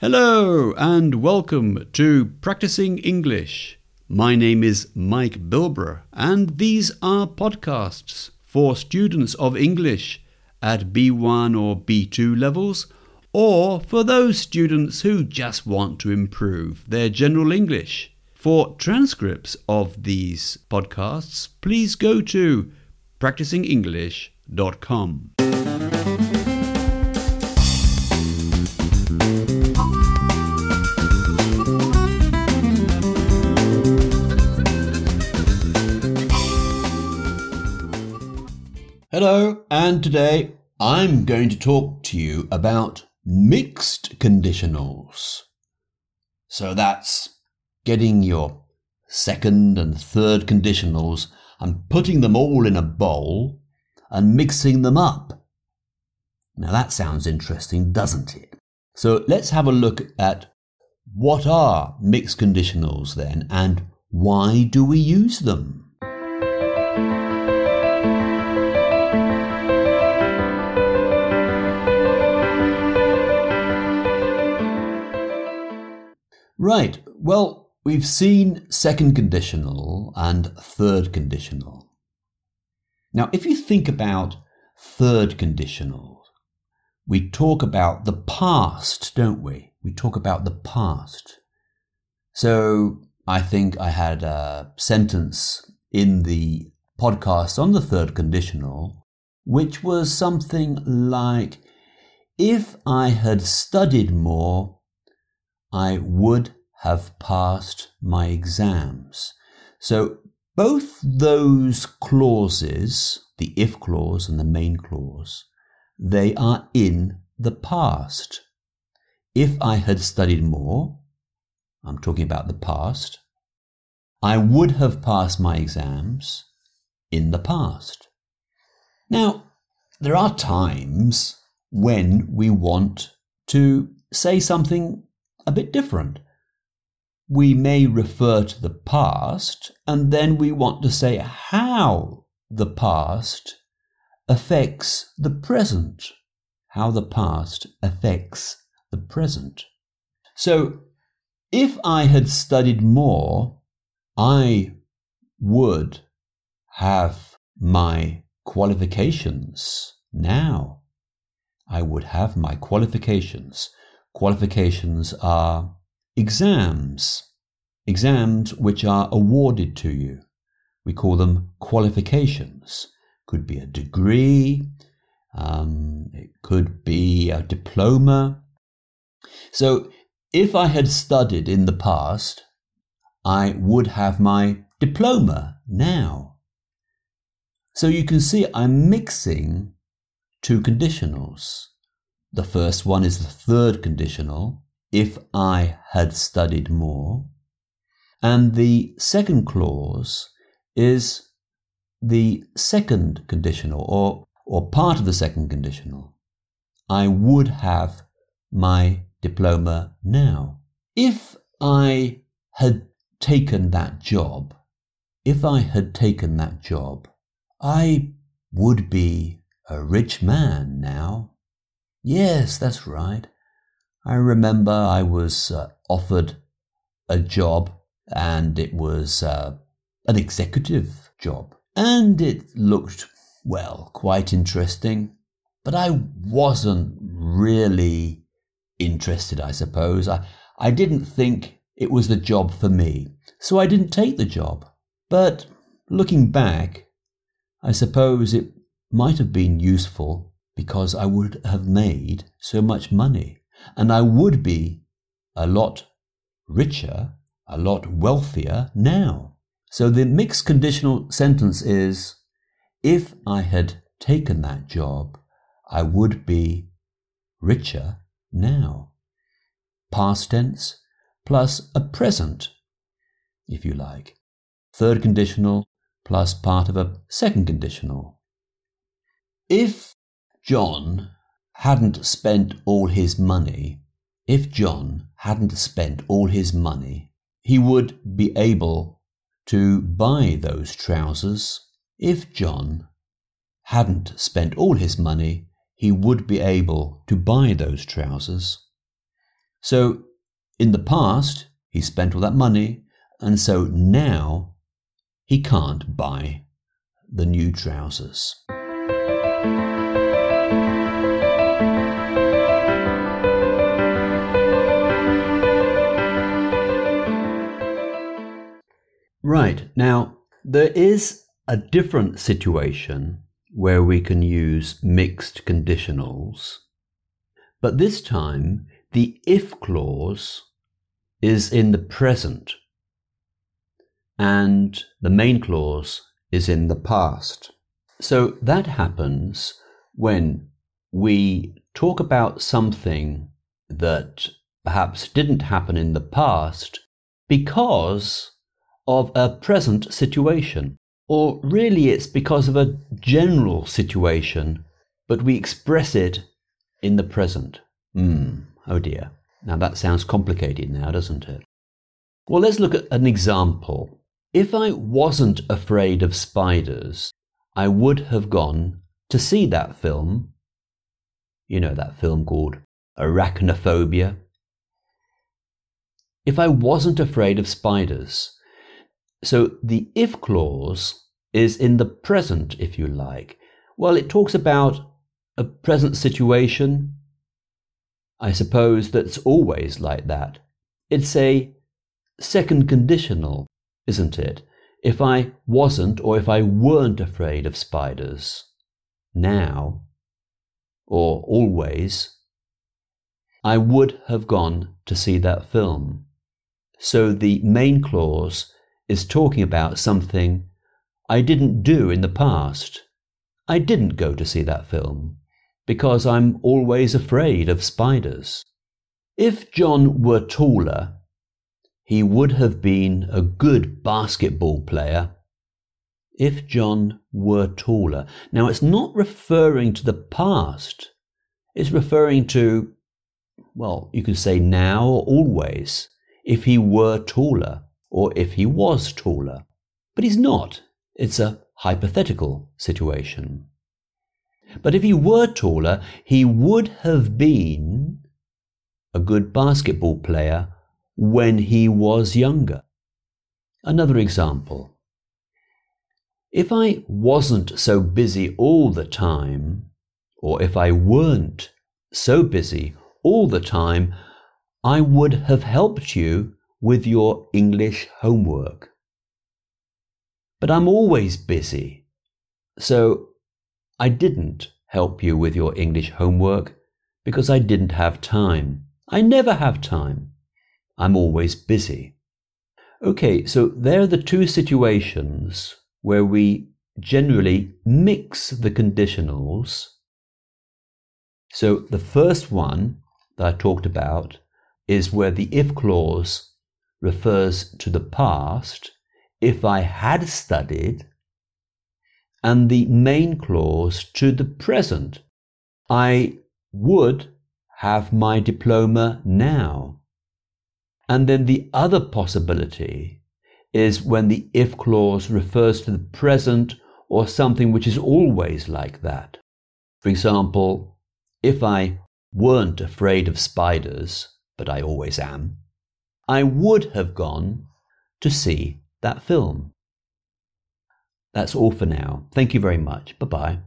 Hello and welcome to Practicing English. My name is Mike Bilbrough, and these are podcasts for students of English at B1 or B2 levels, or for those students who just want to improve their general English. For transcripts of these podcasts, please go to practicingenglish.com. Hello, and today I'm going to talk to you about mixed conditionals. So that's getting your second and third conditionals and putting them all in a bowl and mixing them up. Now that sounds interesting, doesn't it? So let's have a look at what are mixed conditionals then and why do we use them? Right. Well, we've seen second conditional and third conditional. Now, if you think about third conditional, we talk about the past, don't we? We talk about the past. So I think I had a sentence in the podcast on the third conditional, which was something like, if I had studied more, I would have passed my exams. So both those clauses, the if clause and the main clause, they are in the past. If I had studied more, I'm talking about the past, I would have passed my exams in the past. Now, there are times when we want to say something a bit different. We may refer to the past and then we want to say how the past affects the present. How the past affects the present. So, if I had studied more, I would have my qualifications now. I would have my qualifications. Qualifications are exams, exams which are awarded to you. We call them qualifications. Could be a degree, um, it could be a diploma. So, if I had studied in the past, I would have my diploma now. So you can see I'm mixing two conditionals. The first one is the third conditional, if I had studied more. And the second clause is the second conditional or, or part of the second conditional. I would have my diploma now. If I had taken that job, if I had taken that job, I would be a rich man now. Yes, that's right. I remember I was uh, offered a job and it was uh, an executive job. And it looked, well, quite interesting. But I wasn't really interested, I suppose. I, I didn't think it was the job for me. So I didn't take the job. But looking back, I suppose it might have been useful because I would have made so much money and I would be a lot richer, a lot wealthier now. So the mixed conditional sentence is if I had taken that job, I would be richer now. Past tense plus a present, if you like. Third conditional plus part of a second conditional. If John hadn't spent all his money, if John hadn't spent all his money, he would be able to buy those trousers. If John hadn't spent all his money, he would be able to buy those trousers. So in the past, he spent all that money, and so now he can't buy the new trousers. Right, now there is a different situation where we can use mixed conditionals, but this time the if clause is in the present and the main clause is in the past. So that happens when we talk about something that perhaps didn't happen in the past because of a present situation. Or really, it's because of a general situation, but we express it in the present. Hmm, oh dear. Now that sounds complicated now, doesn't it? Well, let's look at an example. If I wasn't afraid of spiders, I would have gone to see that film. You know, that film called Arachnophobia. If I wasn't afraid of spiders. So the if clause is in the present, if you like. Well, it talks about a present situation. I suppose that's always like that. It's a second conditional isn't it? If I wasn't or if I weren't afraid of spiders, now, or always, I would have gone to see that film. So the main clause is talking about something I didn't do in the past. I didn't go to see that film because I'm always afraid of spiders. If John were taller, he would have been a good basketball player if John were taller. Now, it's not referring to the past, it's referring to, well, you could say now or always, if he were taller or if he was taller. But he's not. It's a hypothetical situation. But if he were taller, he would have been a good basketball player when he was younger. Another example. If I wasn't so busy all the time, or if I weren't so busy all the time, I would have helped you with your English homework. But I'm always busy, so I didn't help you with your English homework because I didn't have time. I never have time. I'm always busy. Okay, so there are the two situations where we generally mix the conditionals. So the first one that I talked about is where the if clause refers to the past, if I had studied, and the main clause to the present, I would have my diploma now. And then the other possibility is when the if clause refers to the present or something which is always like that. For example, if I weren't afraid of spiders, but I always am, I would have gone to see that film. That's all for now. Thank you very much. Bye bye.